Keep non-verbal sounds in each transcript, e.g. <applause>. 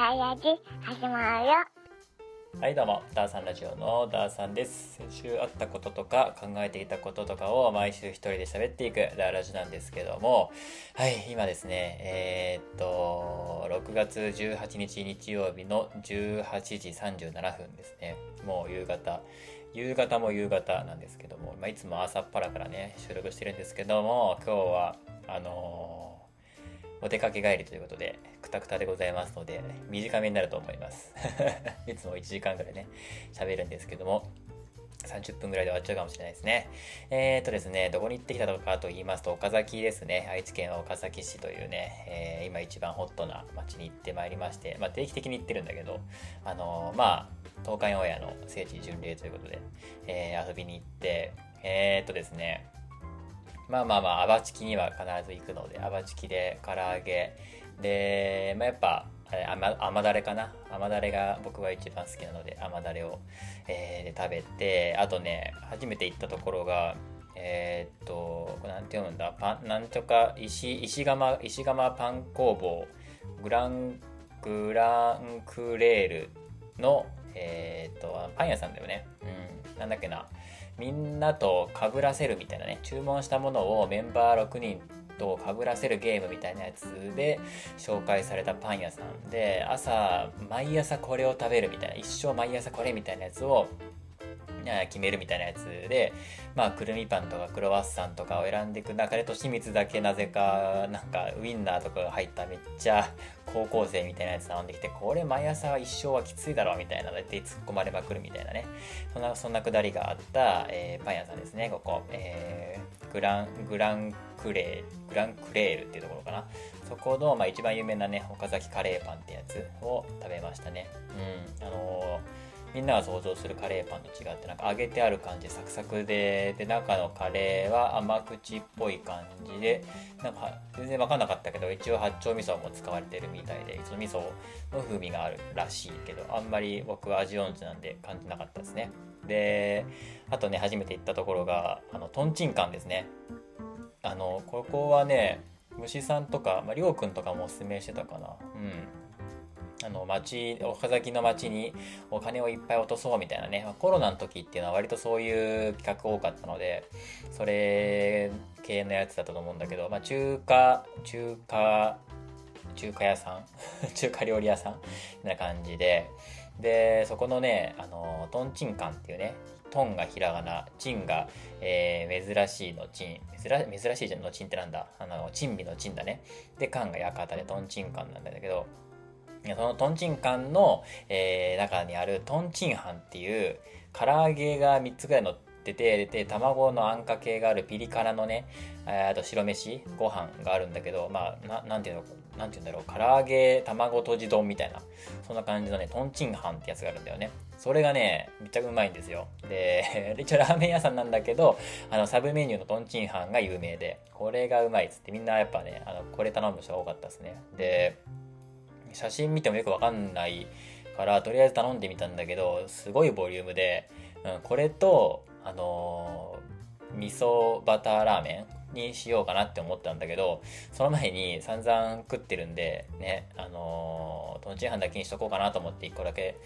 ダイヤジ始まるよ。はいどうも、ダーさんラジオのダーさんです。先週あったこととか考えていたこととかを毎週一人で喋っていくダーラジなんですけども、はい、今ですね、えーっと、6月18日日曜日の18時37分ですね。もう夕方。夕方も夕方なんですけども、まあ、いつも朝っぱらからね、収録してるんですけども、今日は、あのーお出かけ帰りということで、くたくたでございますので、短めになると思います。<laughs> いつも1時間ぐらいね、喋るんですけども、30分ぐらいで終わっちゃうかもしれないですね。えーとですね、どこに行ってきたのかと言いますと、岡崎ですね。愛知県は岡崎市というね、えー今一番ホットな街に行ってまいりまして、まあ定期的に行ってるんだけど、あのーまあ、東海オンエアの聖地巡礼ということで、えー遊びに行って、えーとですね、まあまあまあ、アバチキには必ず行くので、アバチキで唐揚げ、で、まあやっぱ、甘甘だれかな甘だれが僕は一番好きなので、甘だれを、えー食べて、あとね、初めて行ったところが、えーっと、これなんて読むんだ？パン、なんとか石、石窯、石窯パン工房、グラン、グランクレールの、えーっと、パン屋さんだよね。うん。なんだっけな。みんなと被らせるみたいなね、注文したものをメンバー6人とかぶらせるゲームみたいなやつで紹介されたパン屋さんで、朝、毎朝これを食べるみたいな、一生毎朝これみたいなやつを決めるみたいなやつで、まあ、くるみパンとかクロワッサンとかを選んでいく中で、としみつだけなぜか、なんか、ウインナーとかが入っためっちゃ高校生みたいなやつ頼んできて、これ毎朝一生はきついだろうみたいなので突っ込まれまくるみたいなね。そんな、そんなくだりがあった、えーパン屋さんですね、ここ。えーグラン、グランクレー、グランクレールっていうところかな。そこの、まあ、一番有名なね、岡崎カレーパンってやつを食べましたね。うん。あのーみんなが想像するカレーパンと違ってなんか揚げてある感じサクサクでで中のカレーは甘口っぽい感じでなんか全然分かんなかったけど一応八丁味噌も使われてるみたいでその味噌の風味があるらしいけどあんまり僕は味音痴なんで感じなかったですね。であとね初めて行ったところがあのトンチンカンですね。あのここはね虫さんとか、まあ、りょうくんとかもおすすめしてたかな。うん。あの町岡崎の町にお金をいっぱい落とそうみたいなねまあコロナの時っていうのは割とそういう企画多かったのでそれ系のやつだったと思うんだけど、まあ、中華中華中華屋さん <laughs> 中華料理屋さんみたいな感じででそこのねあのトンチンカンっていうねトンがひらがな、チンが、えー珍しいのチン。珍しいじゃんのチンってなんだ？あの、珍味のチンだね。で、カンが館でトンチンカンなんだけど、そのトンチンカンの、えー中にあるトンチンハンっていう唐揚げが3つぐらい乗っててで卵のあんかけがあるピリ辛のねあと白飯ご飯があるんだけどまあななんていうのなんていうんだろう唐揚げ卵とじ丼みたいなそんな感じのねトンチンハンってやつがあるんだよね。それがねめっちゃうまいんですよ。で <laughs> 一応ラーメン屋さんなんだけどあのサブメニューのトンチンハンが有名でこれがうまいっつってみんなやっぱねあのこれ頼む人が多かったですね。で写真見てもよくわかんないからとりあえず頼んでみたんだけどすごいボリュームで、うん、これとあのー味噌バターラーメンにしようかなって思ったんだけどその前に散々食ってるんでねあのー、トンチンハンだけにしとこうかなと思って1個だけ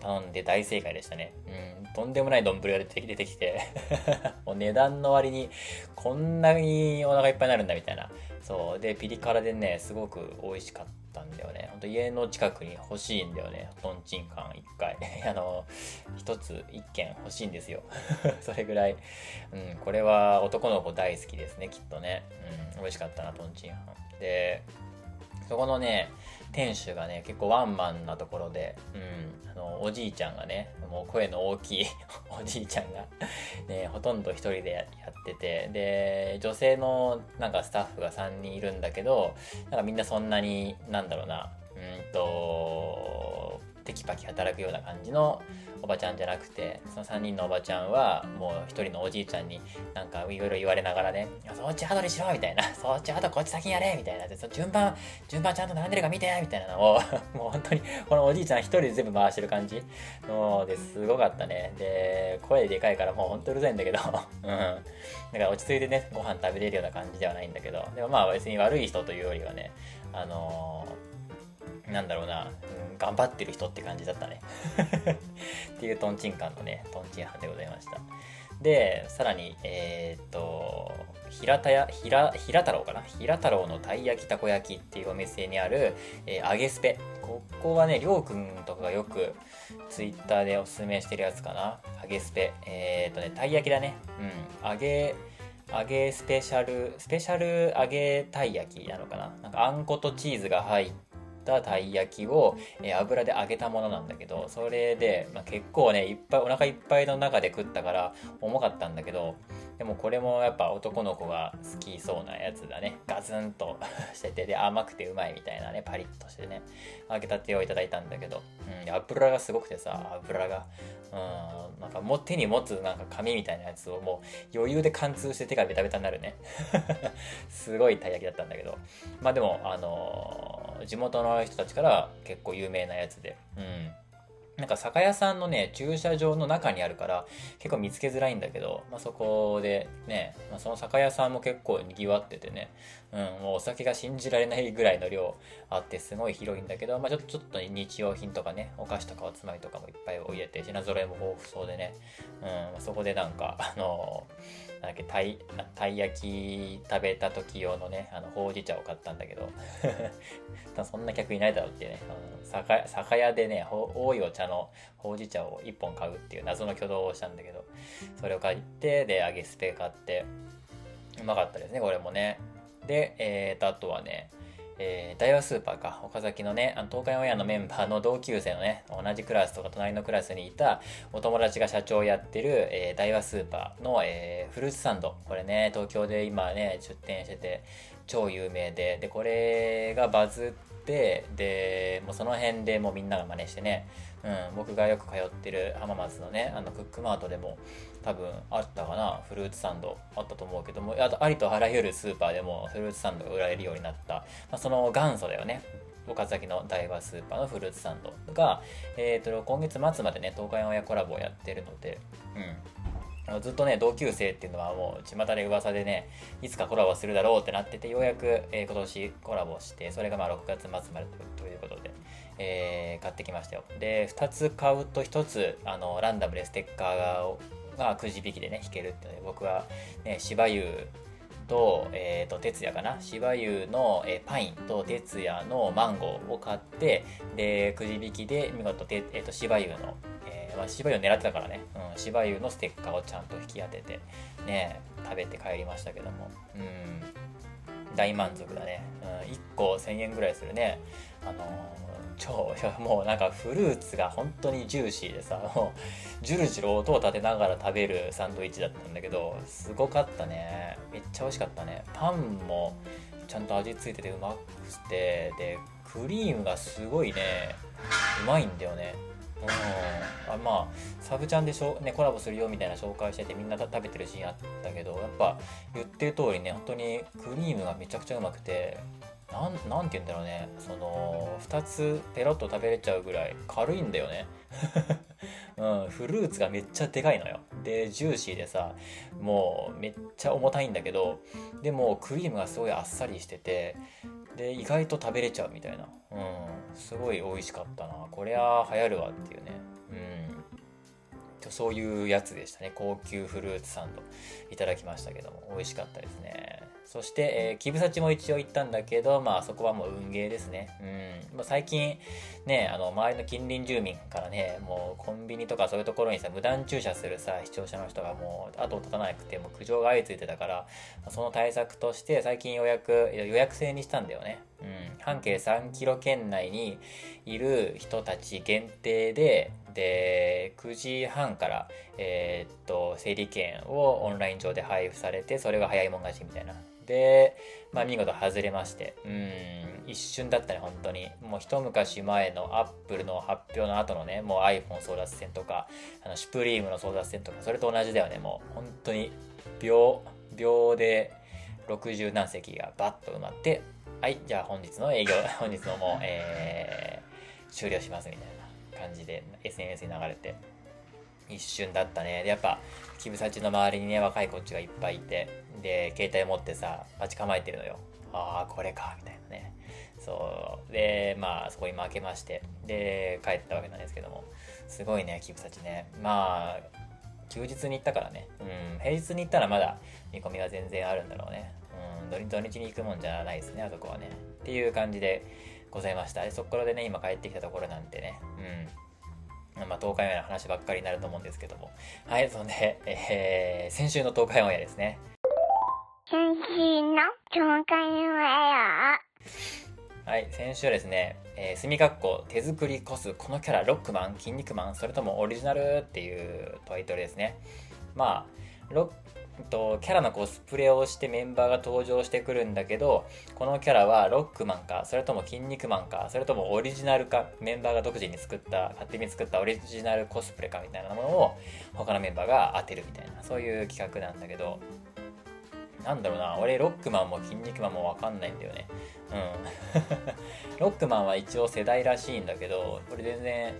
頼んで大正解でしたね。うん、とんでもない丼が出てき出てきて <laughs> もう値段の割にこんなにお腹いっぱいになるんだみたいな。そう。で、ピリ辛でね、すごく美味しかったんだよね。ほんと家の近くに欲しいんだよね。トンチンカン一回。<laughs> あの、一つ、一軒欲しいんですよ。<laughs> それぐらい。うん、これは男の子大好きですね、きっとね。うん、美味しかったな、トンチンハン。で、そこのね、店主がね、結構ワンマンなところで、うん、あの、おじいちゃんがね、もう声の大きい <laughs> おじいちゃんが、ね、ほとんど一人でやってて、で、女性のなんかスタッフが3人いるんだけど、なんかみんなそんなに、なんだろうな、うんと、テキパキ働くような感じのおばちゃんじゃなくて、その3人のおばちゃんは、もう一人のおじいちゃんになんかいろいろ言われながらね、そっち後にしろみたいな、<laughs> そっち後こっち先やれみたいな、そ順番、順番ちゃんと並んでるか見てみたいなのを、<laughs> もう本当に、このおじいちゃん一人で全部回してる感じのですごかったね。で、声でかいからもう本当うるさいんだけど、<laughs> うん。だから落ち着いてね、ご飯食べれるような感じではないんだけど、でもまあ別に悪い人というよりはね、あのーなんだろうな、うん、頑張ってる人って感じだったね。<laughs> っていうトンチンカンのねトンチン派でございました。でさらにえー、っと平田屋平平太郎かな？平太郎のたい焼きたこ焼きっていうお店にある、えー、揚げスペ。ここはねりょうくんとかがよくツイッターでおすすめしてるやつかな？揚げスペ。えー、っとねたい焼きだね。うん。揚げ揚げスペシャルスペシャル揚げたい焼きなのかな？なんかあんことチーズが入ってたたい焼きを、えー、油で揚げたものなんだけどそれで、まあ、結構ねいっぱいお腹いっぱいの中で食ったから重かったんだけどでもこれもやっぱ男の子が好きそうなやつだね。ガツンと <laughs> してて、で、甘くてうまいみたいなね、パリッとしてね、揚げたてをいただいたんだけど、うん、油がすごくてさ、油が、うん、なんかも手に持つなんか紙みたいなやつをもう余裕で貫通して手がベタベタになるね。<laughs> すごいたい焼きだったんだけど、まあでも、あのー、地元の人たちから結構有名なやつで、うん。なんか酒屋さんのね、駐車場の中にあるから結構見つけづらいんだけど、まあ、そこでね、まあ、その酒屋さんも結構賑わっててね、うん、もうお酒が信じられないぐらいの量あってすごい広いんだけど、まあ、ちょっとちょっと日用品とかね、お菓子とかおつまみとかもいっぱい置いてて、品揃えも豊富そうでね、うんま、そこでなんか、あのーなんだっけ、たい、たい焼き食べた時用のね、あの、ほうじ茶を買ったんだけど。<laughs> そんな客いないだろうっていうね、酒酒屋でね、多いお茶のほうじ茶を1本買うっていう謎の挙動をしたんだけど、それを買って、で、揚げスペ買って、うまかったですね、これもね。で、えーと、あとはね、えー、大和スーパーか、岡崎のね、あの東海オンエアのメンバーの同級生のね、同じクラスとか隣のクラスにいたお友達が社長をやってる、えー、大和スーパーの、えー、フルーツサンド。これね、東京で今ね、出店してて、超有名で、で、これがバズって、で、もうその辺でもうみんなが真似してね、うん、僕がよく通ってる浜松のね、あのクックマートでも多分あったかな、フルーツサンドあったと思うけども、あとありとあらゆるスーパーでもフルーツサンドが売られるようになった、まあ、その元祖だよね。岡崎の大和スーパーのフルーツサンドが、えーと、今月末までね、東海オンエアコラボをやってるので、うん、ずっとね、同級生っていうのはもう巷で噂でね、いつかコラボするだろうってなってて、ようやく、えー、今年コラボして、それがまあ6月末までということで、えー、買ってきましたよ。で、2つ買うと1つ、あの、ランダムでステッカーがくじ引きでね、引けるっていうので、僕は、ね、芝生と、えっ、ー、と、哲也かな。芝生の、えー、パインと哲也のマンゴーを買って、で、くじ引きで見事、てえっ、ー、と、芝生の、えー、まあ、芝生を狙ってたからね、うん、芝生のステッカーをちゃんと引き当てて、ね、食べて帰りましたけども、うん、大満足だね。うん、1個1000円ぐらいするね。あの超、もうなんかフルーツが本当にジューシーでさ、もう、ジュルジュル音を立てながら食べるサンドイッチだったんだけど、すごかったね。めっちゃ美味しかったね。パンもちゃんと味付いててうまくて、で、クリームがすごいね、うまいんだよね。うん、あまあサブチャンでしょ、ね、コラボするよみたいな紹介しててみんな食べてるシーンあったけどやっぱ言ってる通りね本当にクリームがめちゃくちゃうまくてなんなんて言うんだろうね。その2つペロッと食べれちゃうぐらい軽いんだよね。<laughs> うん、フルーツがめっちゃでかいのよ。でジューシーでさもうめっちゃ重たいんだけどでもクリームがすごいあっさりしててで意外と食べれちゃうみたいな。うんすごい美味しかったな。これは流行るわっていうね。うん。そういうやつでしたね。高級フルーツサンド。いただきましたけども。美味しかったですね。そして、えー、キブサチも一応行ったんだけど、まあそこはもう運ゲーですね。うん。まあ、最近、ね、あの、周りの近隣住民からね、もうコンビニとかそういうところにさ、無断駐車するさ、視聴者の人がもう後を絶たなくて、もう苦情が相次いでたから、その対策として最近予約、予約制にしたんだよね。うん。半径3キロ圏内にいる人たち限定で、で、9時半から、えー、っと、整理券をオンライン上で配布されて、それが早いもん勝ちみたいな。で、まあ、見事外れまして、うん、一瞬だったね、本当に。もう一昔前のアップルの発表の後のね、もう iPhone 争奪戦とか、あの、シュプリームの争奪戦とか、それと同じだよね、もう、本当に、秒、秒で60何席がバッと埋まって、はい、じゃあ本日の営業、<laughs> 本日のもう、えー、終了しますみたいな感じで SNS に流れて、一瞬だったね。で、やっぱ、キムサチの周りにね、若い子っちがいっぱいいて、で、携帯持ってさ、待ち構えてるのよ。ああ、これか、みたいなね。そう。でまあそこに負けまして。で帰ったわけなんですけども。すごいねキブサチね。まあ休日に行ったからね、うん、平日に行ったらまだ見込みは全然あるんだろうね、うん、土日に行くもんじゃないですねあそこはね。っていう感じでございました。でそこからでね今帰ってきたところなんてね。うん。まあ、東海オンエアの話ばっかりになると思うんですけども。はい、そんで、えー、先週の東海オンエアですね。先週の東海オンエア。はい、先週ですね、えー、墨括弧手作りコス、このキャラロックマン、筋肉マン、それともオリジナルっていうタイトルですね。まあ、ロとキャラのコスプレをしてメンバーが登場してくるんだけどこのキャラはロックマンかそれとも筋肉マンかそれともオリジナルかメンバーが独自に作った勝手に作ったオリジナルコスプレかみたいなものを他のメンバーが当てるみたいなそういう企画なんだけどなんだろうな、俺、ロックマンも筋肉マンもわかんないんだよね。うん。<laughs> ロックマンは一応世代らしいんだけど、俺全然、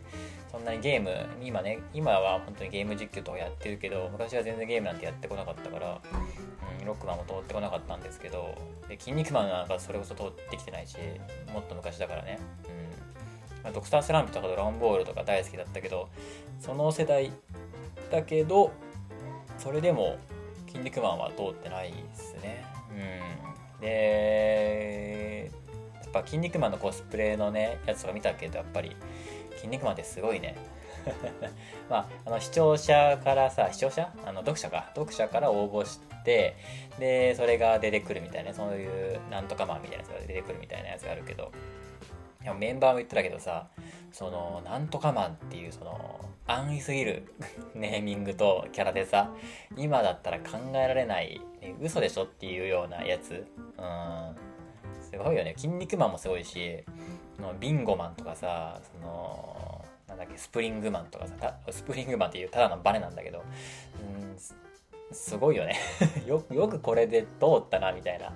そんなにゲーム、今ね、今は本当にゲーム実況とかやってるけど、昔は全然ゲームなんてやってこなかったから、うん、ロックマンも通ってこなかったんですけど、で、筋肉マンなんかそれこそ通ってきてないし、もっと昔だからね。うんま。ドクタースランプとかドラゴンボールとか大好きだったけど、その世代だけど、それでも筋肉マンは通ってないですね。うん。で、やっぱ筋肉マンのコスプレのね、やつとか見たけど、やっぱり、筋肉マンってすごいね。<laughs> まあ、あの視聴者からさ視聴者？あの読者か読者から応募してでそれが出てくるみたいなそういうなんとかマンみたいなやつが出てくるみたいなやつがあるけどでもメンバーも言ってたけどさそのなんとかマンっていうその安易すぎる <laughs> ネーミングとキャラでさ今だったら考えられない、ね、嘘でしょっていうようなやつ。うん。すごいよね。筋肉マンもすごいしのビンゴマンとかさそのなんだっけスプリングマンとかさスプリングマンっていうただのバネなんだけどうんすごいよね。<laughs> よよくこれで通ったなみたいな。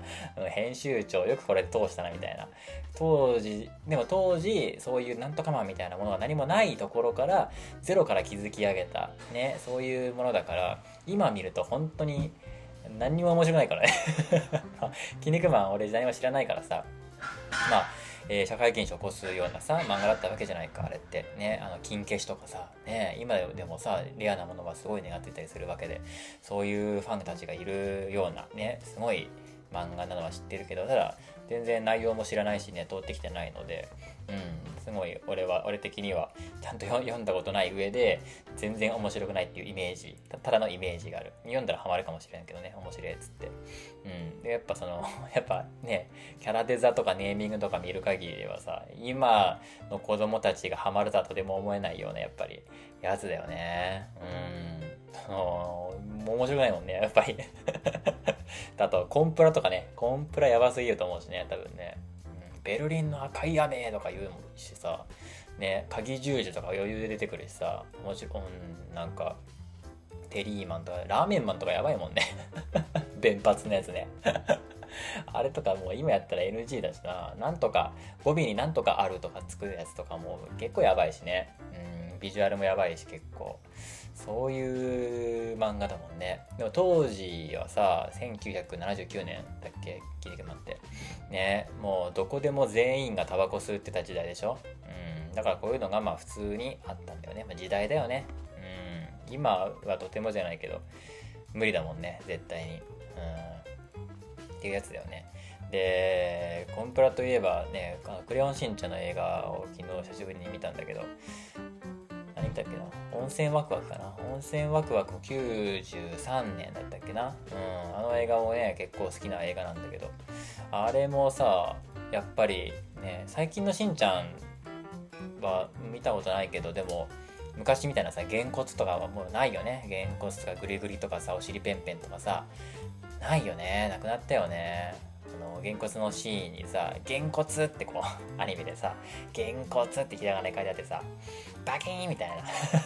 編集長よくこれで通したなみたいな。当時でも当時そういうなんとかマンみたいなものが何もないところからゼロから築き上げたねそういうものだから今見ると本当に何にも面白くないからね。筋肉マン俺何も知らないからさ。まあえー、社会現象を起こすようなさ漫画だったわけじゃないかあれって。ねあの金消しとかさね今でもさレアなものはすごい願ってたりするわけでそういうファンたちがいるようなねすごい漫画なのは知ってるけどただ全然内容も知らないしね通ってきてないのでうんすごい俺は俺的にはちゃんと読んだことない上で全然面白くないっていうイメージただのイメージがある。読んだらハマるかもしれんけどね面白いっつって。うん。でやっぱその <laughs> やっぱねキャラデザとかネーミングとか見る限りではさ今の子供たちがハマるとはとても思えないようなやっぱりやつだよね。うん。もう面白くないもんねやっぱり。<laughs> あとコンプラとかねコンプラやばすぎると思うしね多分ね。うん。ベルリンの赤い雨とか言うもしさ、ね、鍵十字とか余裕で出てくるしさ、もちろん、なんか、テリーマンとか、ラーメンマンとかやばいもんね。<laughs> 弁髪のやつね。<laughs> あれとかもう今やったら NG だしな、なんとか、語尾になんとかあるとか作るやつとかも結構やばいしね。うん、ビジュアルもやばいし結構。そういう漫画だもんね。でも当時はさ、1979年だっけ？キリケマって。ね、もうどこでも全員がタバコ吸ってた時代でしょ？うん。だからこういうのがまあ普通にあったんだよね。まあ、時代だよね。うん。今はとてもじゃないけど、無理だもんね、絶対に。うん。っていうやつだよね。で、コンプラといえばね、クレヨンしんちゃんの映画を昨日久しぶりに見たんだけど、何見たっけな？温泉ワクワクかな？温泉ワクワク93年だったっけな？うん。あの映画もね結構好きな映画なんだけど。あれもさやっぱりね最近のしんちゃんは見たことないけどでも昔みたいなさげんこつとかはもうないよね。げんこつとかグリグリとかさお尻ペンペンとかさないよね。なくなったよね。あのげんこつのシーンにさげんこつってこう <laughs> アニメでさげんこつってひらがな書いてあってさバキーンみたいな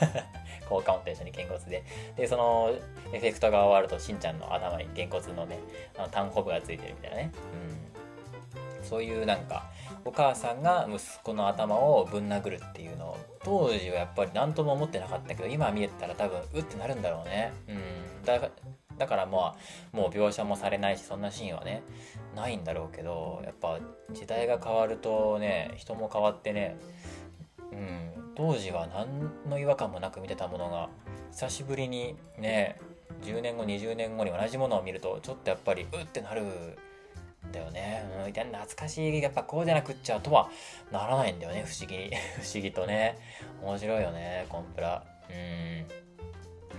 <laughs> 効果音と一緒にげんこつで。でそのエフェクトが終わるとしんちゃんの頭にげんこつのねあのタンホブがついてるみたいなね、うん、そういうなんかお母さんが息子の頭をぶん殴るっていうのを当時はやっぱり何とも思ってなかったけど今見えたら多分うってなるんだろうね、うん、だだからまあもう描写もされないしそんなシーンはねないんだろうけどやっぱ時代が変わるとね人も変わってねうん当時は何の違和感もなく見てたものが久しぶりにね10年後20年後に同じものを見るとちょっとやっぱりうってなるんだよね。うん、懐かしいやっぱこうじゃなくっちゃとはならないんだよね不思議 <laughs> 不思議とね。面白いよねコンプラ。うん。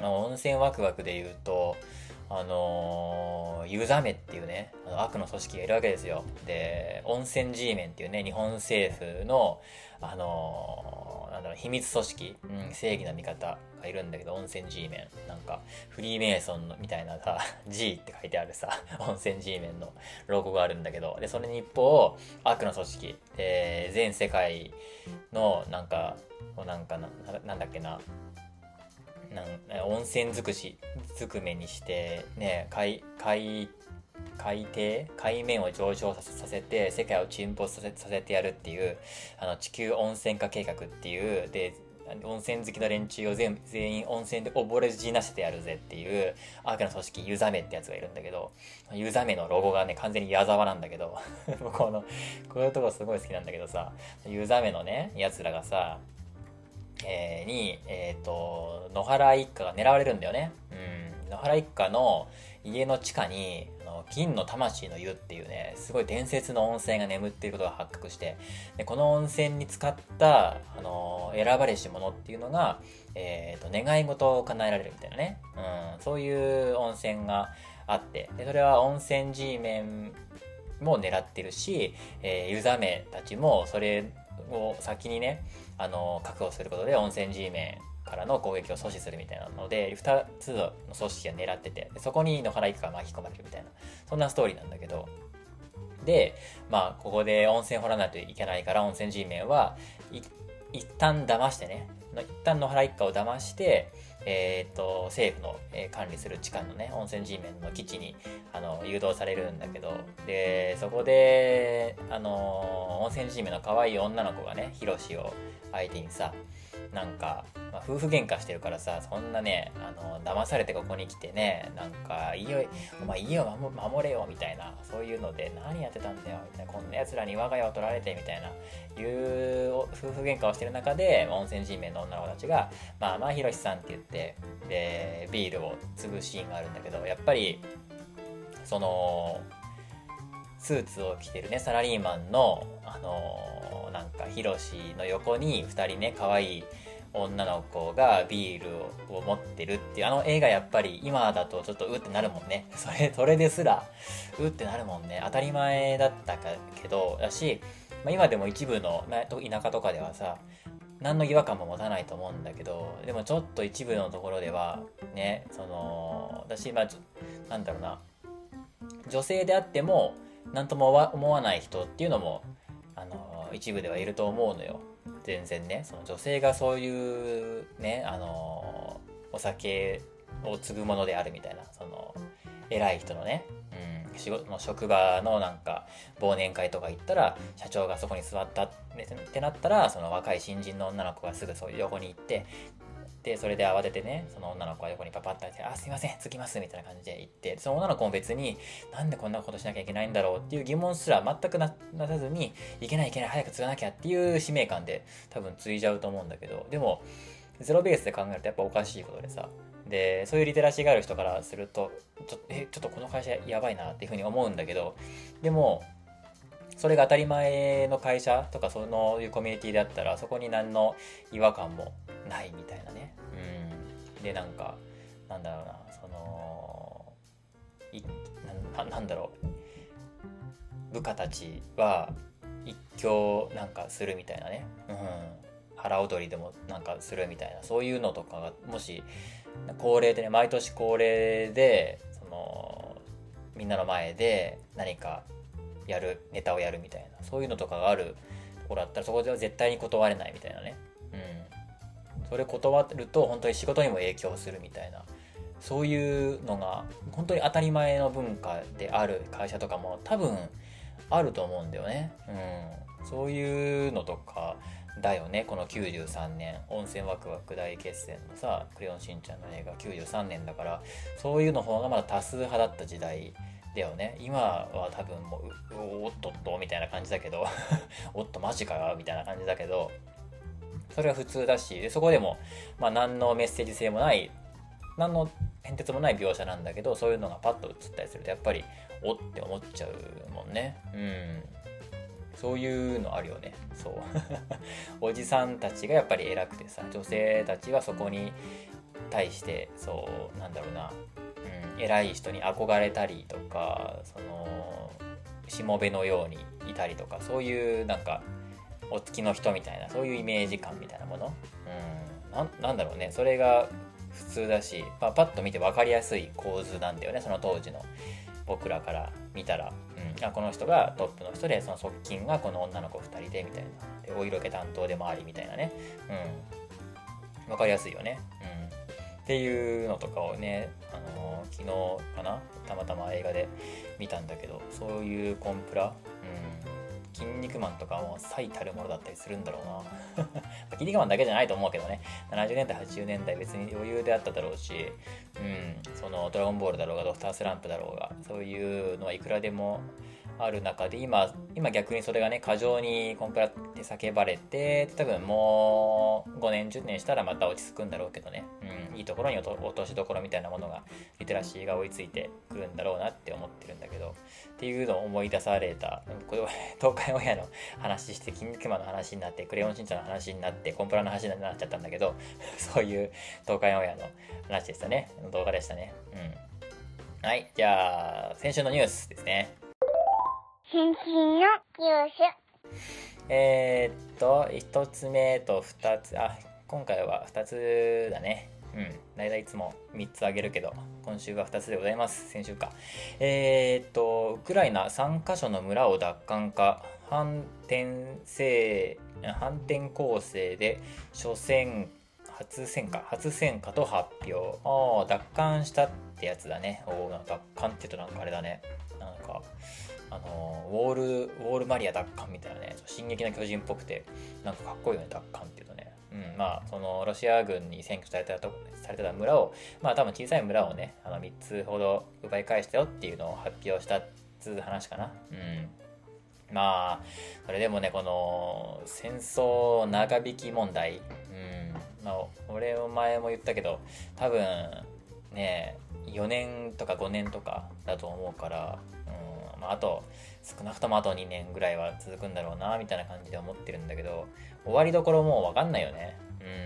温泉ワクワクで言うとあのー、ユザメっていうね、あの悪の組織がいるわけですよ。で、温泉 G メンっていうね、日本政府の、あのー、なんだろう、秘密組織、うん、正義の味方がいるんだけど、温泉 G メン。なんか、フリーメイソンのみたいなさ、<laughs> G って書いてあるさ、<laughs> 温泉 G メンのロゴがあるんだけど、で、それに一方、悪の組織、全世界の、なんか、なんかな、なんだっけな、なん温泉尽くしずくめにしてね海海海底海面を上昇させて世界を沈没させさせてやるっていうあの地球温泉化計画っていうで温泉好きの連中を全全員温泉で溺れ死なせてやるぜっていう悪の組織ユザメってやつがいるんだけどユザメのロゴがね完全に矢沢なんだけど <laughs> このこういうとこすごい好きなんだけどさユザメのねやつらがさに、え、ー、と、野原一家が狙われるんだよね。うん。野原一家の家の地下に、あの金の魂の湯っていうね、すごい伝説の温泉が眠っていることが発覚して、でこの温泉に使った、あの、選ばれし者っていうのが、え、ー、と、願い事を叶えられるみたいなね。うん。そういう温泉があって、でそれは温泉 G メンも狙ってるし、えー、ユザメたちもそれを先にね、あの、確保することで温泉 G メンからの攻撃を阻止するみたいなので、2つの組織が狙ってて、そこに野原一家が巻き込まれるみたいな、そんなストーリーなんだけど、で、まあ、ここで温泉掘らないといけないから、温泉 G メンは、一旦騙してね、一旦野原一家を騙して、えっ、と、政府の、え、管理する地下のね、温泉 G メンの基地に、あの、誘導されるんだけど、で、そこで、あの、温泉 G メンの可愛い女の子がね、ヒロシを相手にさ、なんか、まあ、夫婦喧嘩してるからさ、そんなね、あの、騙されてここに来てね、なんか、家お前家を守れよ、みたいな、そういうので、何やってたんだよ、みたいな、こんな奴らに我が家を取られて、みたいな、いう夫婦喧嘩をしてる中で、温泉人名の女の子たちが、まあまあ、ひろしさんって言って、で、ビールを継ぐシーンがあるんだけど、やっぱり、その、スーツを着てるね、サラリーマンの、あのー、なんか、ヒロシの横に2人ね、可愛い女の子がビールを持ってるっていう、あの映画やっぱり今だとちょっとうってなるもんね。<laughs> それ、それですら、うってなるもんね。当たり前だったけど、だし、まあ、今でも一部の田舎とかではさ、何の違和感も持たないと思うんだけど、でもちょっと一部のところでは、ね、その、私、まあ、なんだろうな、女性であっても、何とも思わない人っていうのも、あの、一部ではいると思うのよ。全然ね、その女性がそういうね、あの、お酒を継ぐものであるみたいな、その、偉い人のね、仕事の職場のなんか忘年会とか行ったら社長がそこに座ったってなったらその若い新人の女の子がすぐそういう横に行ってでそれで慌ててねその女の子が横にパパッとって「あすいません着きます」みたいな感じで行ってその女の子も別になんでこんなことしなきゃいけないんだろうっていう疑問すら全くなさずにいけないいけない早く継がなきゃっていう使命感で多分継いじゃうと思うんだけどでもゼロベースで考えるとやっぱおかしいことでさでそういうリテラシーがある人からするとちょえちょっとこの会社やばいなっていうふうに思うんだけどでもそれが当たり前の会社とかそういうコミュニティであったらそこに何の違和感もないみたいなね。うん。でなんかなんだろうなそのいななんだろう。部下たちは一興なんかするみたいなね。うん。腹踊りでもなんかするみたいなそういうのとかがもし恒例でね毎年恒例でそのみんなの前で何かやるネタをやるみたいなそういうのとかがあるところだったらそこでは絶対に断れないみたいなね。それ断ると本当に仕事にも影響するみたいな。そういうのが本当に当たり前の文化である会社とかも多分あると思うんだよね。うん、そういうのとかだよね。この93年。温泉ワクワク大決戦のさ「クレヨンしんちゃん」の映画。93年だから。そういうの方がまだ多数派だった時代だよね。今は多分もうおっとっとみたいな感じだけど。<laughs> おっとマジかよみたいな感じだけど。それは普通だしでそこでも、まあ、何のメッセージ性もない何の変哲もない描写なんだけどそういうのがパッと映ったりするとやっぱりおって思っちゃうもんね。うん。そういうのあるよね。そう。<laughs> おじさんたちがやっぱり偉くてさ女性たちはそこに対してそうなんだろうな、うん、偉い人に憧れたりとかそのしもべのようにいたりとかそういうなんかお付きの人みたいなそういうイメージ感みたいなもの、うん、なんだろうね。それが普通だし、まあ、パッと見て分かりやすい構図なんだよねその当時の僕らから見たら、うん、あこの人がトップの人でその側近がこの女の子2人でみたいな。でお色気担当でもありみたいなね、うん、分かりやすいよね、うん、っていうのとかをね、あのー、昨日かなたまたま映画で見たんだけどそういうコンプラ、筋肉マンとかも最たるものだったりするんだろうな。<laughs> 筋肉マンだけじゃないと思うけどね。70年代80年代別に余裕であっただろうしうんそのドラゴンボールだろうがドクタースランプだろうがそういうのはいくらでもある中で今今逆にそれがね過剰にコンプラって叫ばれて多分もう5年10年したらまた落ち着くんだろうけどね、うん、いいところに落としどころみたいなものがリテラシーが追いついてくるんだろうなって思ってるんだけど。っていうのを思い出された。これは <laughs> 東海オンエアの話して筋肉マンの話になってクレヨンしんちゃんの話になってコンプラの話になっちゃったんだけど <laughs> そういう東海オンエアの話でしたね。動画でしたね。うん。はいじゃあ先週のニュースですね。新進のニュース。えー、っと、1つ目と2つ、あ、今回は2つだね。うん。大体いつも3つあげるけど、今週は2つでございます。先週か。えー、っと、ウクライナ3カ所の村を奪還か、反転制、反転攻勢で初戦、初戦か、初戦かと発表。ああ、奪還したってやつだね。おお、奪還って言うとなんかあれだね。なんか、あのウォールウォールマリア奪還みたいなね進撃の巨人っぽくてなんかかっこいいよね奪還っていうとね、うん、まあそのロシア軍に占拠されたとされてた村をまあ多分小さい村をねあの3つほど奪い返したよっていうのを発表したっつう話かな。うん。まあそれでもねこの戦争長引き問題。うん。まあ俺も前も言ったけど多分ね4年とか5年とかだと思うからあ、と少なくともあと2年ぐらいは続くんだろうなみたいな感じで思ってるんだけど終わりどころもう分かんないよね。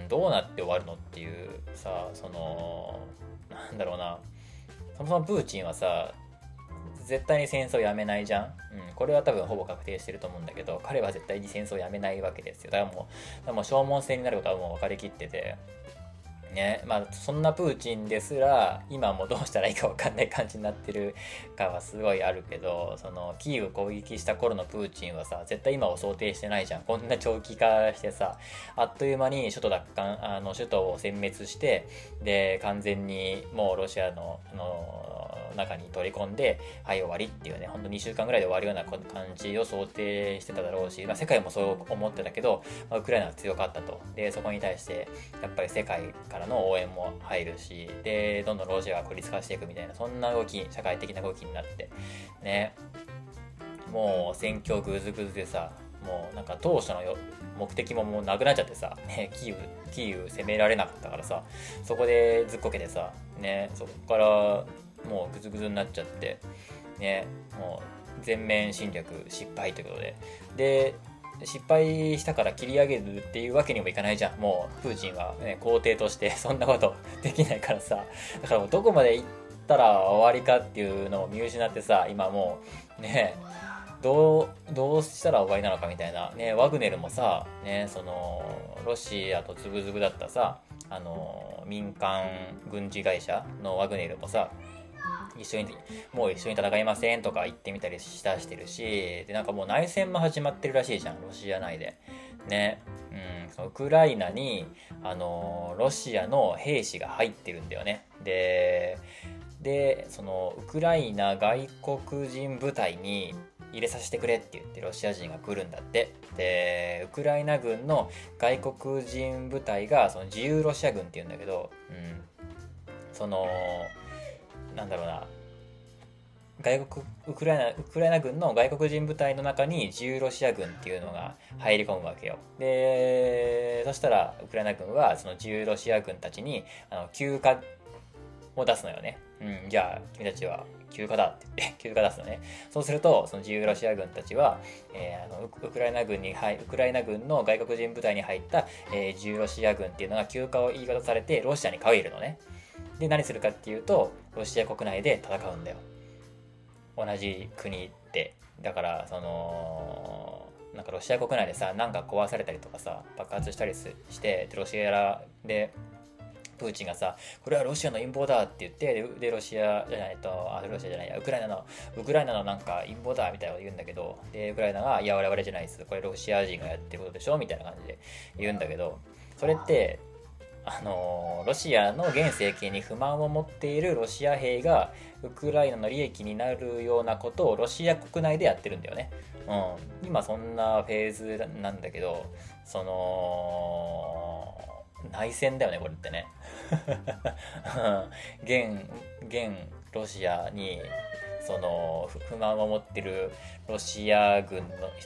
うんどうなって終わるのっていうさそのなんだろうな。そもそもプーチンはさ絶対に戦争やめないじゃん、うん、これは多分ほぼ確定してると思うんだけど彼は絶対に戦争をやめないわけですよ。だからもうらもう消耗戦になることはもう分かりきってて。ねまあそんなプーチンですら今もどうしたらいいか分かんない感じになってるかはすごいあるけどそのキーウ攻撃した頃のプーチンはさ絶対今を想定してないじゃんこんな長期化してさあっという間に首都奪還あの首都を殲滅してで完全にもうロシアのの中に取り込んで、はい、終わりっていうね、ほんと2週間ぐらいで終わるような感じを想定してただろうし、まあ、世界もそう思ってたけど、まあ、ウクライナは強かったと。で、そこに対して、やっぱり世界からからの応援も入るし、で、どんどんロシアが孤立化していくみたいな、そんな動き、社会的な動きになって、ね、もう戦況ぐずぐずでさ、もうなんか当初の目的ももうなくなっちゃってさ、ね、キーウ、キーウ攻められなかったからさ、そこでずっこけてさ、ね、そこからもうグズグズになっちゃってね。もう全面侵略失敗ということで。で失敗したから切り上げるっていうわけにもいかないじゃん。もうプーチンは、ね、皇帝として <laughs> そんなことできないからさ。だからもうどこまで行ったら終わりかっていうのを見失ってさ今もうねどうどうしたら終わりなのかみたいな。ねワグネルもさねそのロシアとズブズブだったさあの民間軍事会社のワグネルもさ一緒に、もう一緒に戦いませんとか言ってみたりしたしてるし、で、なんかもう内戦も始まってるらしいじゃん、ロシア内で。ね。うん、そのウクライナに、あの、ロシアの兵士が入ってるんだよね。で、で、その、ウクライナ外国人部隊に、入れさせてくれって言ってロシア人が来るんだってでウクライナ軍の外国人部隊がその自由ロシア軍っていうんだけど、うん、そのなんだろうな。外国ウクライナウクライナ軍の外国人部隊の中に自由ロシア軍っていうのが入り込むわけよ。でそしたらウクライナ軍はその自由ロシア軍たちにあの休暇を出すのよね。うんじゃあ君たちは休暇だって言って <laughs> 休暇出すのね。そうするとその自由ロシア軍たちは、えー、あのウクライナ軍に入ウクライナ軍の外国人部隊に入った、えー、自由ロシア軍っていうのが休暇を言い方されてロシアに帰るのね。で何するかっていうとロシア国内で戦うんだよ同じ国でだからそのなんかロシア国内でさ何か壊されたりとかさ爆発したりしてロシアでプーチンがさ、これはロシアの陰謀だって言って、で、ロシアじゃないと、あ、ロシアじゃないや、ウクライナの、ウクライナのなんか陰謀だみたいなこと言うんだけど、で、ウクライナが、いや、我々じゃないです。これロシア人がやってることでしょみたいな感じで言うんだけど、それって、あのロシアの現政権に不満を持っているロシア兵がウクライナの利益になるようなことをロシア国内でやってるんだよね。うん、今そんなフェーズなんだけどその内戦だよねこれってね。<laughs> 現現ロシアにその不満を持ってるロシア軍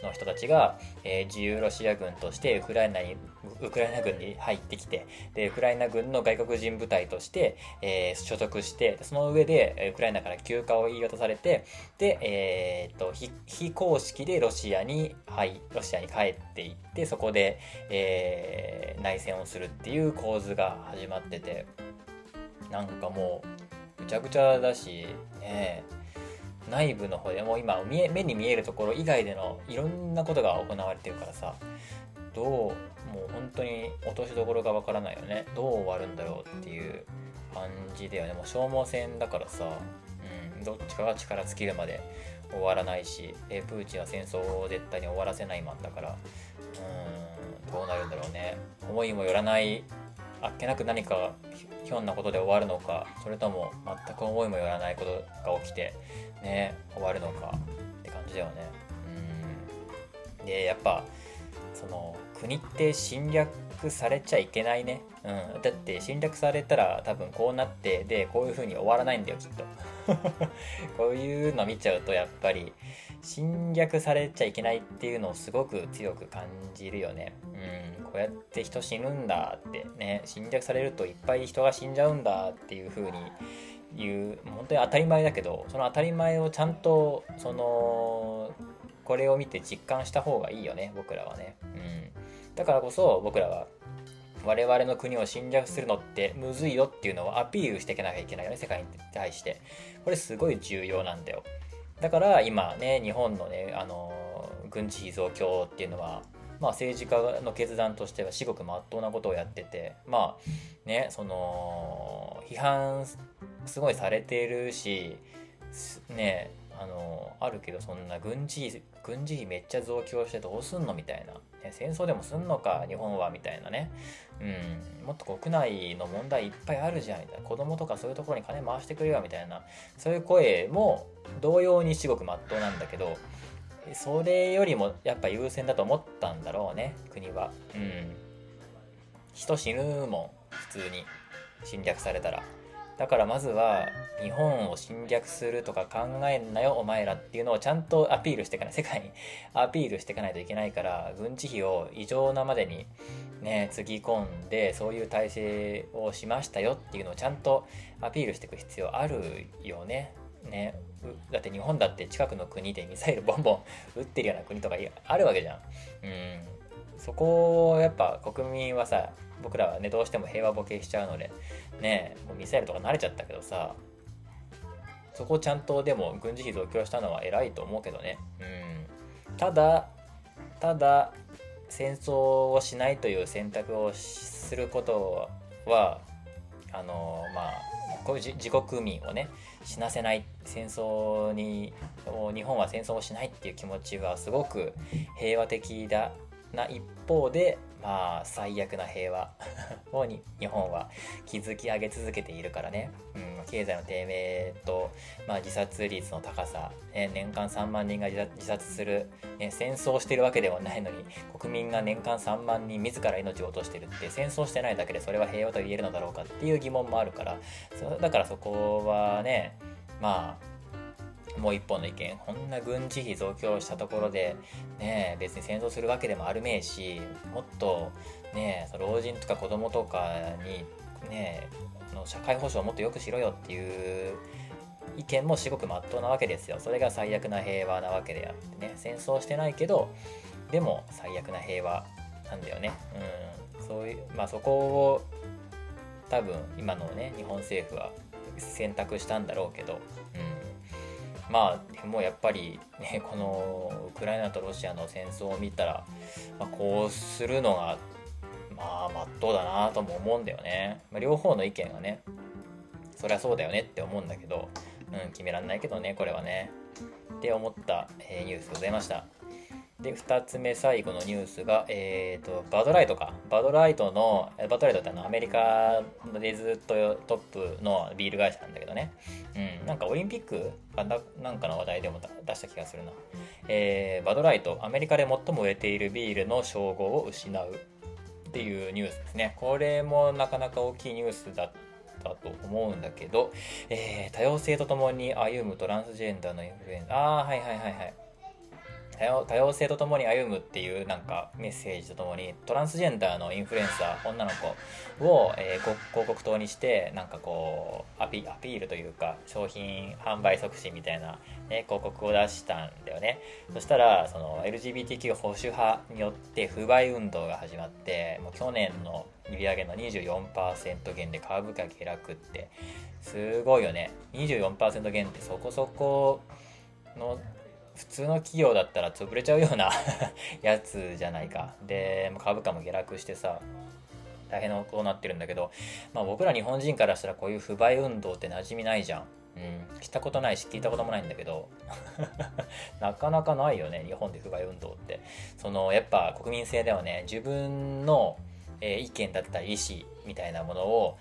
の人たちが、えー、自由ロシア軍としてウクライナにウクライナ軍に入ってきてでウクライナ軍の外国人部隊として、えー、所属してその上でウクライナから休暇を言い渡されてで、えー、っと非公式でロシアに、はい、ロシアに帰っていってそこで、えー、内戦をするっていう構図が始まっててなんかもうぐちゃぐちゃだしねえ。内部の方でも今目に見えるところ以外でのいろんなことが行われてるからさどうもう本当に落としどころがわからないよね。どう終わるんだろうっていう感じだよね。もう消耗戦だからさ、うん、どっちかが力尽きるまで終わらないしプーチンは戦争を絶対に終わらせないマンだからうんどうなるんだろうね。思いもよらないあっけなく何かひょんなことで終わるのかそれとも全く思いもよらないことが起きてね終わるのかって感じだよねうんでやっぱその国って侵略されちゃいけないね。うん。だって侵略されたら多分こうなって、で、こういう風に終わらないんだよ、きっと。<laughs> こういうの見ちゃうとやっぱり侵略されちゃいけないっていうのをすごく強く感じるよね。うん。こうやって人死ぬんだってね、侵略されるといっぱい人が死んじゃうんだっていう風に言う、本当に当たり前だけど、その当たり前をちゃんと、その、これを見て実感した方がいいよね、僕らはね。うん。だからこそ僕らは我々の国を侵略するのってむずいよっていうのをアピールしていかなきゃいけないよね世界に対してこれすごい重要なんだよだから今ね日本のねあの軍事費増強っていうのはまあ政治家の決断としては至極まっとうなことをやっててまあねその批判すごいされているしねあのあるけどそんな軍事軍事費めっちゃ増強してどうすんのみたいな、ね、戦争でもすんのか日本はみたいなね、うん、もっと国内の問題いっぱいあるじゃんみたいな。子供とかそういうところに金回してくれよみたいな。そういう声も同様に至極まっとうなんだけどそれよりもやっぱ優先だと思ったんだろうね国は。うん。人死ぬもん普通に侵略されたら。だからまずは日本を侵略するとか考えんなよお前らっていうのをちゃんとアピールしていかない。世界に。<laughs> アピールしていかないといけないから軍事費を異常なまでにねつぎ込んでそういう体制をしましたよっていうのをちゃんとアピールしていく必要あるよね。ね、だって日本だって近くの国でミサイルボンボン撃ってるような国とかあるわけじゃん。うん。そこをやっぱ国民はさ僕らはねどうしても平和ボケしちゃうので。ねもうミサイルとか慣れちゃったけどさそこをちゃんとでも軍事費増強したのは偉いと思うけどね。うん。ただただ戦争をしないという選択をすることはあのまあこういう自国民をね死なせない戦争に日本は戦争をしないっていう気持ちはすごく平和的だな一方でまあ最悪な平和。<laughs> をに日本は築き上げ続けているからね、うん、経済の低迷と、まあ、自殺率の高さ、ね、年間3万人が自殺する、ね、戦争してるわけではないのに国民が年間3万人自ら命を落としてるって戦争してないだけでそれは平和と言えるのだろうかっていう疑問もあるから。だからそこはねまあもう一本の意見。こんな軍事費増強したところでね別に戦争するわけでもあるめえしもっとね老人とか子供とかにねの社会保障をもっと良くしろよっていう意見も至極まっとうなわけですよ。それが最悪な平和なわけであってね。戦争してないけどでも最悪な平和なんだよね。うん。そういうまあそこを多分今のね日本政府は選択したんだろうけど、うん、まあでもやっぱりね <laughs> このウクライナとロシアの戦争を見たら、まあ、こうするのがまあまっとうだなとも思うんだよね、まあ、両方の意見がねそりゃそうだよねって思うんだけど、うん、決めらんないけどねこれはね。って思った、えー、ニュースございました。で、2つ目最後のニュースが、えっ、ー、と、バドライトか。バドライトの、バドライトってあのアメリカでずっとトップのビール会社なんだけどね。うん、なんかオリンピックかなんかの話題でも出した気がするな。えー、バドライト、アメリカで最も売れているビールの称号を失うっていうニュースですね。これもなかなか大きいニュースだったと思うんだけど、えー、多様性とともに歩むトランスジェンダーのインフルエンザ、ああ、はいはいはいはい。多様性とともに歩むっていうなんかメッセージとともにトランスジェンダーのインフルエンサー女の子を、えー、広告塔にしてなんかこうアピアピールというか商品販売促進みたいな、ね、広告を出したんだよね。そしたらその LGBTQ 保守派によって不買運動が始まってもう去年の売り上げの24%減で株価下落ってすごいよね。24%減ってそこそこの普通の企業だったら潰れちゃうような <laughs> やつじゃないか。で、株価も下落してさ、大変なことになってるんだけど、まあ僕ら日本人からしたらこういう不買運動って馴染みないじゃん。うん、したことないし聞いたこともないんだけど <laughs> なかなかないよね日本で不買運動って。そのやっぱ国民性ではね。自分の、えー、意見だったり意思みたいなものを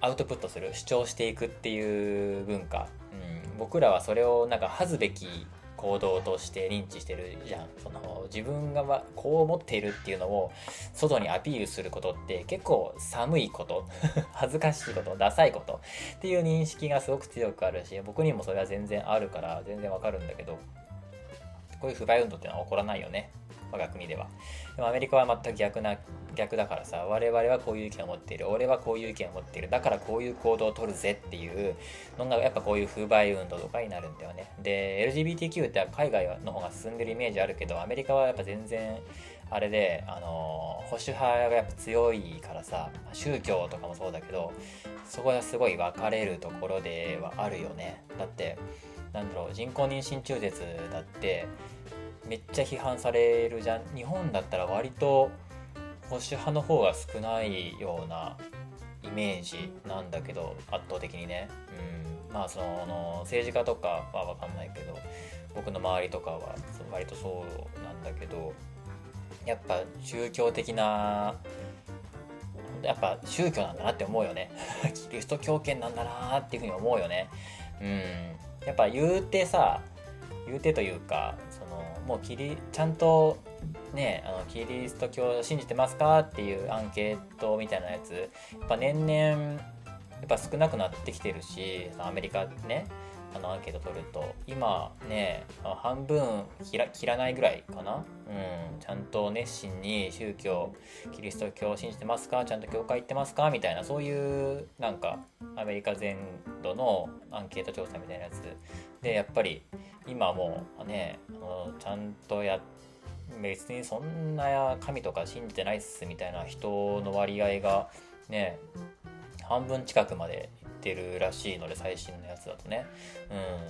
アウトプットする主張していくっていう文化、うん、僕らはそれをなんか恥ずべき行動として認知してるじゃん。その自分がこう思っているっていうのを外にアピールすることって結構寒いこと <laughs> 恥ずかしいことダサいことっていう認識がすごく強くあるし僕にもそれは全然あるから全然わかるんだけどこういう不買運動っていうのは起こらないよね。我が国では。でもアメリカは全く逆な、逆だからさ、我々はこういう意見を持っている、俺はこういう意見を持っている、だからこういう行動をとるぜっていうのがやっぱこういう不買運動とかになるんだよね。で、LGBTQ って海外の方が進んでるイメージあるけど、アメリカはやっぱ全然あれで、あの保守派がやっぱ強いからさ、宗教とかもそうだけど、そこはすごい分かれるところではあるよね。だって、なんだろう、人工妊娠中絶だって、めっちゃ批判されるじゃん。日本だったら割と保守派の方が少ないようなイメージなんだけど圧倒的にね、うん、まあその政治家とかは分かんないけど僕の周りとかは割とそうなんだけどやっぱ宗教的なやっぱ宗教なんだなって思うよね。<laughs> キリスト教圏なんだなっていうふうに思うよね。うん。やっぱ言うてさ言うてというかもうキリちゃんとねあのキリスト教を信じてますかっていうアンケートみたいなやつやっぱ年々やっぱ少なくなってきてるしアメリカねあのアンケート取ると今ね半分切らないぐらいかな、うん、ちゃんと熱心に宗教キリスト教を信じてますか？ちゃんと教会行ってますか？みたいなそういうなんかアメリカ全土のアンケート調査みたいなやつでやっぱり今もうねあのちゃんとや別にそんな神とか信じてないっすみたいな人の割合がね半分近くまでいってるらしいので最新のやつだとね。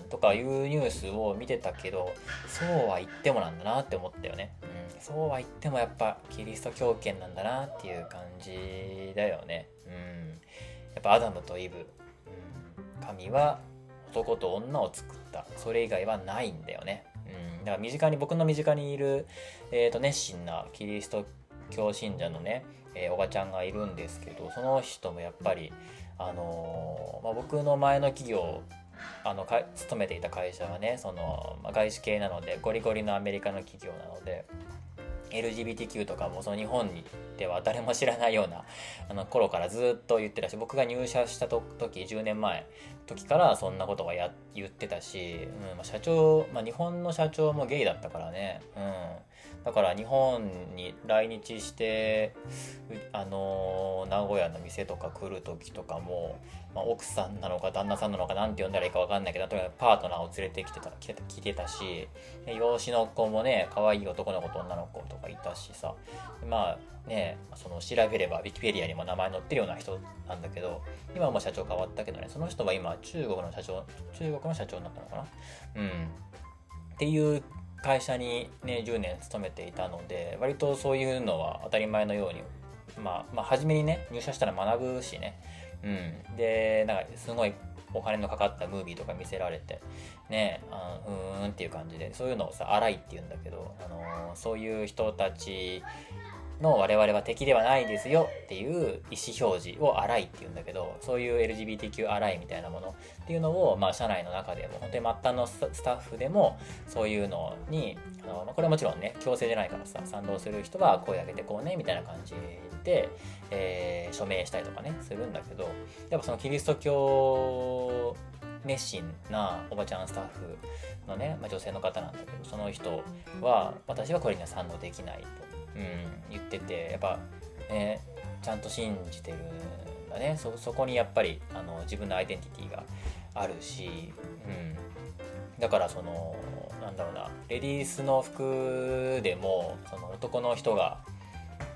うん。とかいうニュースを見てたけどそうは言ってもなんだなって思ったよね、うん、そうは言ってもやっぱキリスト教圏なんだなっていう感じだよね。うん。やっぱアダムとイブ、うん、神は男と女を作った。それ以外はないんだよね、うん、だから身近に僕の身近にいる、えー、と熱心なキリスト教信者のね、えー、おばちゃんがいるんですけどその人もやっぱりあのー、まあ、僕の前の企業あのか勤めていた会社はねその、まあ、外資系なのでゴリゴリのアメリカの企業なので LGBTQ とかもその日本では誰も知らないようなあの頃からずっと言ってたし僕が入社した時10年前時からそんなことがや言ってたし、うんまあ、社長、まあ、日本の社長もゲイだったからね、うん、だから日本に来日してあの名古屋の店とか来る時とかも、まあ、奥さんなのか旦那さんなのか何て呼んだらいいか分かんないけどとにかくパートナーを連れてきてた来てた来てたし養子の子もね可愛い男の子と女の子とかいたしさまあねその調べればウィキペディアにも名前載ってるような人なんだけど今はも社長変わったけどねその人は今中国の社長中国の社長になったのかな？うん。っていう会社にね10年勤めていたので割とそういうのは当たり前のようにまあ、まあ初めにね入社したら学ぶしね。うん。でなんかすごいお金のかかったムービーとか見せられてねあうーんっていう感じでそういうのをさ荒いって言うんだけど、あのー、そういう人たちの我々は敵ではないですよっていう意思表示を荒いっていうんだけどそういう LGBTQ 荒いみたいなものっていうのを、まあ、社内の中でも本当に末端のスタッフでもそういうのにあの、これもちろんね強制じゃないからさ賛同する人は声上げてこうねみたいな感じで、えー、署名したりとかねするんだけどやっぱそのキリスト教熱心なおばちゃんスタッフのね、まあ、女性の方なんだけどその人は私はこれには賛同できないと。うん、言っててやっぱねちゃんと信じてるんだね。そそこにやっぱりあの自分のアイデンティティがあるし、うん、だからそのなんだろうなレディースの服でもその男の人が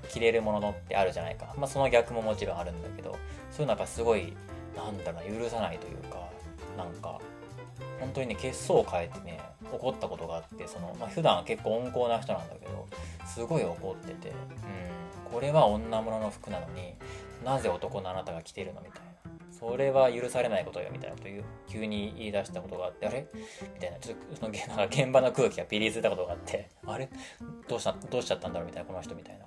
着れるものってあるじゃないか、まあ、その逆ももちろんあるんだけどそういうのはやっぱすごいなんだろうな許さないというかなんか本当にね血相を変えてね怒ったことがあってその、まあ、普段は結構温厚な人なんだけどすごい怒ってて、うん、これは女物の服なのになぜ男のあなたが着てるのみたいな。それは許されないことよみたいなと言う急に言い出したことがあってあれ？みたいな。ちょっとその現場の空気がピリついたことがあってあれ？どうしたどうしちゃったんだろうみたいなこの人みたいな。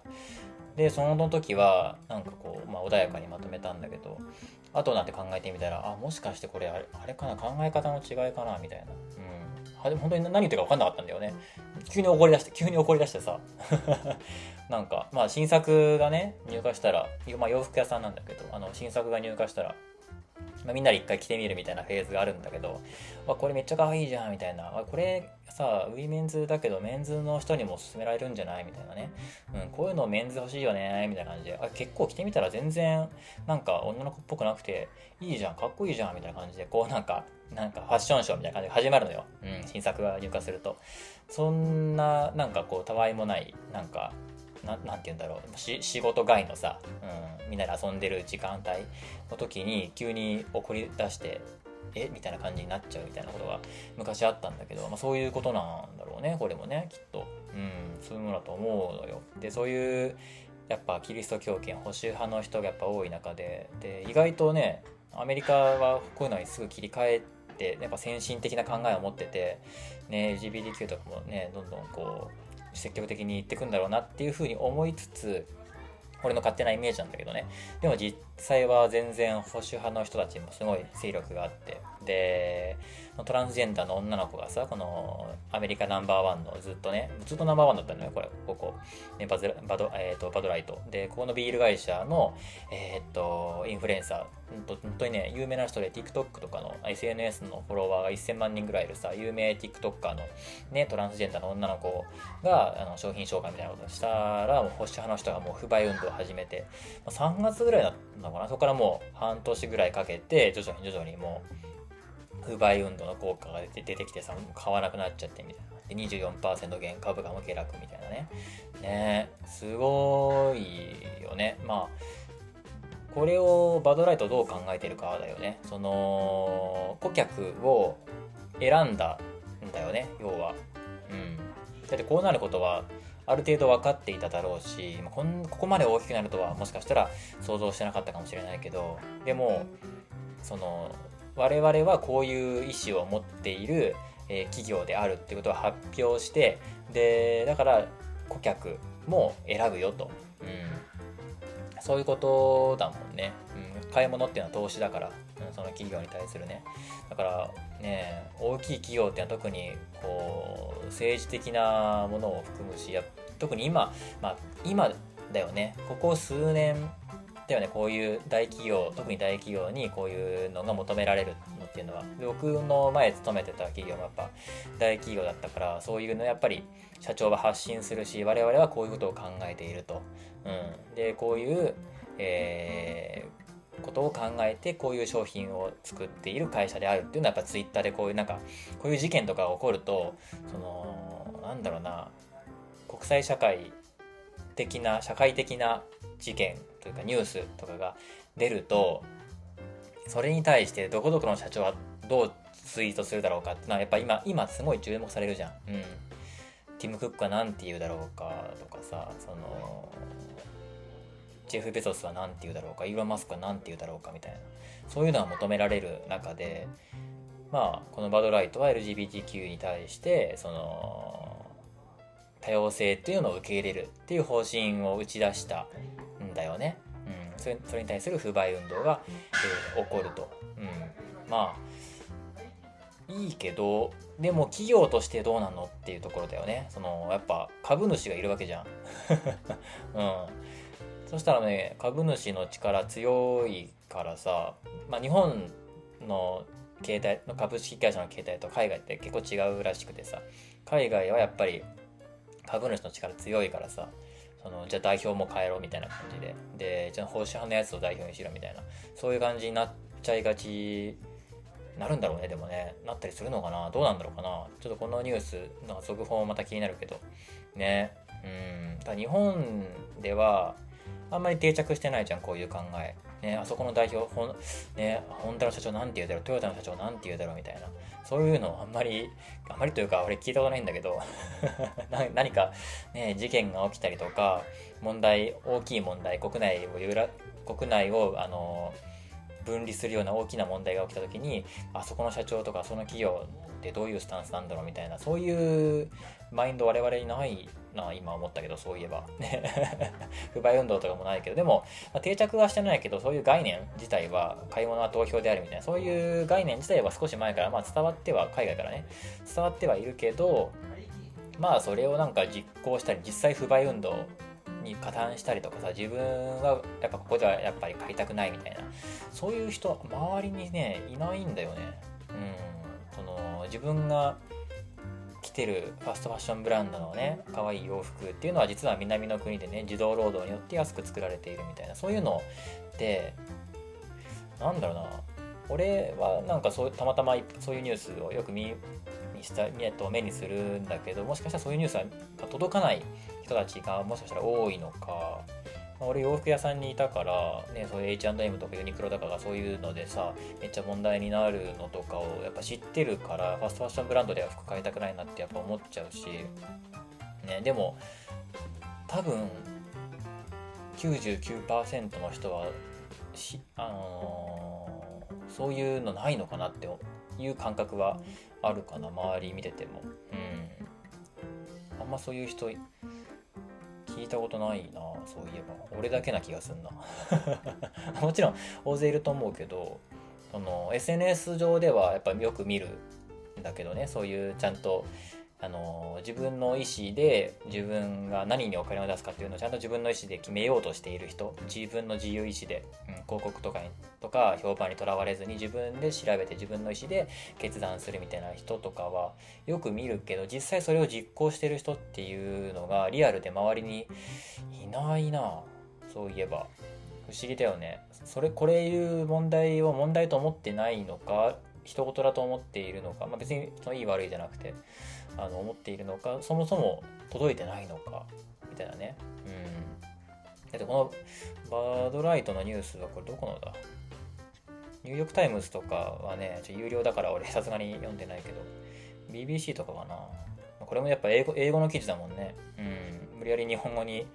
でその時はなんかこう、まあ、穏やかにまとめたんだけど後なんて考えてみたらあもしかしてこれあれあれかな考え方の違いかなみたいな。うん。あでも本当に何言ってるか分かんなかったんだよね。急に怒り出して急に怒り出してさ。<laughs> なんかまあ新作がね入荷したら、まあ、洋服屋さんなんだけどあの新作が入荷したらまあ、みんなで一回着てみるみたいなフェーズがあるんだけど、わ、これめっちゃ可愛いじゃんみたいな、わ、これさ、ウィメンズだけどメンズの人にも勧められるんじゃないみたいなね。うん、こういうのメンズ欲しいよねみたいな感じで、あ、結構着てみたら全然なんか女の子っぽくなくて、いいじゃん、かっこいいじゃんみたいな感じで、こうなんか、なんかファッションショーみたいな感じで始まるのよ。うん、新作が入荷すると。そんな、なんかこう、たわいもない、なんか、ななんて言うんだろう。仕事外のさ、うん、みんなで遊んでる時間帯の時に急に怒り出してえ？みたいな感じになっちゃうみたいなことが昔あったんだけど、まあ、そういうことなんだろうねこれもねきっと、うん、そういうものだと思うのよ。でそういうやっぱキリスト教圏保守派の人がやっぱ多い中でで意外とねアメリカはこういうのにすぐ切り替えてやっぱ先進的な考えを持ってて、ね、LGBTQ とかもねどんどんこう積極的に言ってくんだろうなっていうふうに思いつつ俺の勝手なイメージなんだけどね。でも実際は全然保守派の人たちにもすごい勢力があってでトランスジェンダーの女の子がさこのアメリカナンバーワンのずっとねずっとナンバーワンだったのよこれここ、ね、バズバド,、えーと、バドライト。でここのビール会社の、えーと、インフルエンサー。本当にね有名な人で TikTok とかの SNS のフォロワーが1000万人ぐらいいるさ有名 TikToker のねトランスジェンダーの女の子があの商品紹介みたいなことしたらもう保守派の人がもう不買運動を始めて。3月ぐらいだったのかな。そこからもう半年ぐらいかけて徐々に徐々にもう不買運動の効果が出て出てきてさ買わなくなっちゃってみたいな。で24%減株価も下落みたいなね。ね。すごいよね。まあこれをバドライトどう考えてるかだよね。その顧客を選んだんだよね。要は。うん。だってこうなることはある程度分かっていただろうしここまで大きくなるとはもしかしたら想像してなかったかもしれないけどでもその我々はこういう意思を持っている、え企業であるってことを発表してでだから顧客も選ぶよと、うん、そういうことだもんね、うん、買い物っていうのは投資だから、うん、その企業に対するね。だからね大きい企業っていうのは特にこう政治的なものを含むしや特に今、まあ、今だよね。ここ数年だよねこういう大企業特に大企業にこういうのが求められるのっていうのは僕の前勤めてた企業もやっぱ大企業だったからそういうのやっぱり社長は発信するし我々はこういうことを考えていると、うん、でこういう、えー、ことを考えてこういう商品を作っている会社であるっていうのはやっぱツイッターでこういうなんかこういう事件とかが起こるとそのなんだろうな国際社会的な社会的な事件というかニュースとかが出るとそれに対してどこどこの社長はどうツイートするだろうかってのはやっぱ今今すごい注目されるじゃん。うん。ティム・クックは何て言うだろうかとかさそのジェフ・ベゾスは何て言うだろうかイーロン・マスクは何て言うだろうかみたいなそういうのが求められる中でまあこのバドライトは LGBTQ に対してその多様性っていうのを受け入れるっていう方針を打ち出しただよね。うん、それそれに対する不買運動が、えー、起こると。うん、まあいいけどでも企業としてどうなのっていうところだよね。そのやっぱ株主がいるわけじゃん。<laughs> うん、そしたらね株主の力強いからさ、まあ、日本の携帯の株式会社の携帯と海外って結構違うらしくてさ海外はやっぱり株主の力強いからさそのじゃあ代表も変えろみたいな感じで。でじゃあ保守派のやつを代表にしろみたいな。そういう感じになっちゃいがちなるんだろうねでもね。なったりするのかな？どうなんだろうかな？ちょっとこのニュースの続報また気になるけど。ね。うん。だ日本ではあんまり定着してないじゃんこういう考え。ね、あそこの代表、ほんね、ホンダの社長なんて言うだろう、トヨタの社長なんて言うだろう？みたいな、そういうのあんまり、あんまりというか、俺聞いたことないんだけど <laughs> 何か、ね、事件が起きたりとか、問題、大きい問題、国内を揺ら、国内を、あの、分離するような大きな問題が起きた時にあそこの社長とかその企業ってどういうスタンスなんだろうみたいなそういうマインド我々にないな今思ったけどそういえば。ね <laughs> 不買運動とかもないけど。でも、まあ、定着はしてないけどそういう概念自体は買い物は投票であるみたいな。そういう概念自体は少し前から、まあ、伝わっては海外からね。伝わってはいるけどまあそれをなんか実行したり実際不買運動に加担したりとかさ自分はやっぱここではやっぱり買いたくないみたいな。そういう人周りにねいないんだよね。うん。その自分が着てるファストファッションブランドのね可愛い洋服っていうのは実は南の国でね児童労働によって安く作られているみたいなそういうのってなんだろうな。俺はなんかそうたまたまそういうニュースをよく見にした見と目にするんだけどもしかしたらそういうニュースが届かない人たちがもしかしたら多いのか。ま俺洋服屋さんにいたから、ね、そういう H&M とかユニクロとかがそういうのでさめっちゃ問題になるのとかをやっぱ知ってるからファストファッションブランドでは服買いたくないなってやっぱ思っちゃうし、ね、でも多分99%の人はし、あのー、そういうのないのかなっていう感覚はあるかな周り見てても。うん。あんまそういう人聞いたことないなそういえば。俺だけな気がすんな。<laughs> もちろん大勢いると思うけどその SNS 上ではやっぱよく見るんだけどねそういうちゃんとあの自分の意思で自分が何にお金を出すかっていうのをちゃんと自分の意思で決めようとしている人自分の自由意志で、うん、広告とかにとか評判にとらわれずに自分で調べて自分の意思で決断するみたいな人とかはよく見るけど実際それを実行してる人っていうのがリアルで周りにいないなそういえば。不思議だよね。それこれいう問題を問題と思ってないのか人事だと思っているのか、まあ、別にそのいい悪いじゃなくて。あの思っているのかそもそも届いてないのかみたいなね。うん。だってこのバドライトのニュースはこれどこのだ？ニューヨークタイムズとかはねちょ有料だから俺さすがに読んでないけど BBC とかかな。これもやっぱ英語英語の記事だもんね。うん。無理やり日本語に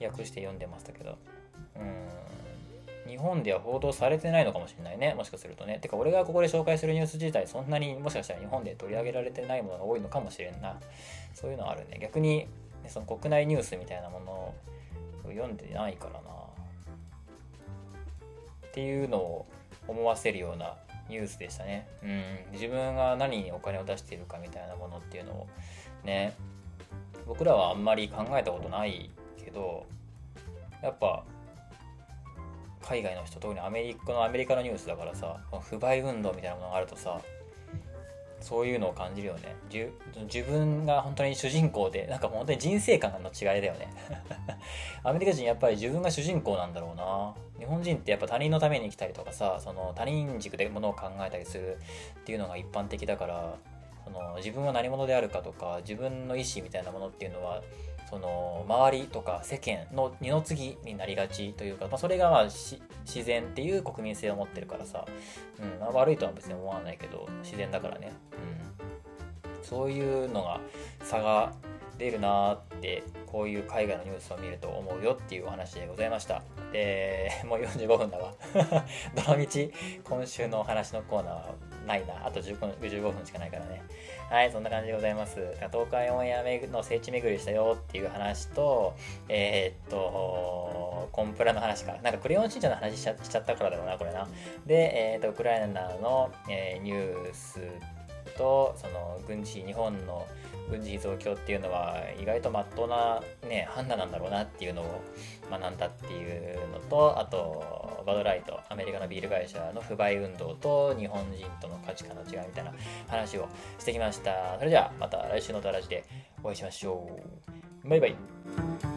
訳して読んでましたけど。うん。日本では報道されてないのかもしれないね。もしかするとね。てか、俺がここで紹介するニュース自体、そんなにもしかしたら日本で取り上げられてないものが多いのかもしれんな。そういうのはあるね。逆に、その国内ニュースみたいなものを読んでないからなっていうのを思わせるようなニュースでしたね。うん、自分が何にお金を出しているかみたいなものっていうのをね僕らはあんまり考えたことないけどやっぱ海外の人特にアメリカのアメリカのニュースだからさ不買運動みたいなものがあるとさそういうのを感じるよね。自分が本当に主人公でなんか本当に人生観の違いだよね。<laughs> アメリカ人やっぱり自分が主人公なんだろうな。日本人ってやっぱ他人のために生きたりとかさその他人軸でものを考えたりするっていうのが一般的だからその自分は何者であるかとか自分の意思みたいなものっていうのはその周りとか世間の二の次になりがちというか、まあ、それがまあ自然っていう国民性を持ってるからさ、うんまあ、悪いとは別に思わないけど自然だからね、うん、そういうのが差が出るなってこういう海外のニュースを見ると思うよっていうお話でございました。でもう45分だわ。どのみち今週のお話のコーナーは。ないなあと15分しかないからねはい、そんな感じでございます。東海オンエアの聖地巡りしたよっていう話と、えー、っと、コンプラの話か。なんかクレヨンしんちゃんの話しちゃしちゃったからだろうな、これな。で、えー、っと、ウクライナの、えー、ニュースと、その、軍事、日本の軍事増強っていうのは意外とまっとうな、ね、判断なんだろうなっていうのを学んだっていうのとあとバドライトアメリカのビール会社の不買運動と日本人との価値観の違いみたいな話をしてきました。それじゃあまた来週のドラジでお会いしましょう。バイバイ。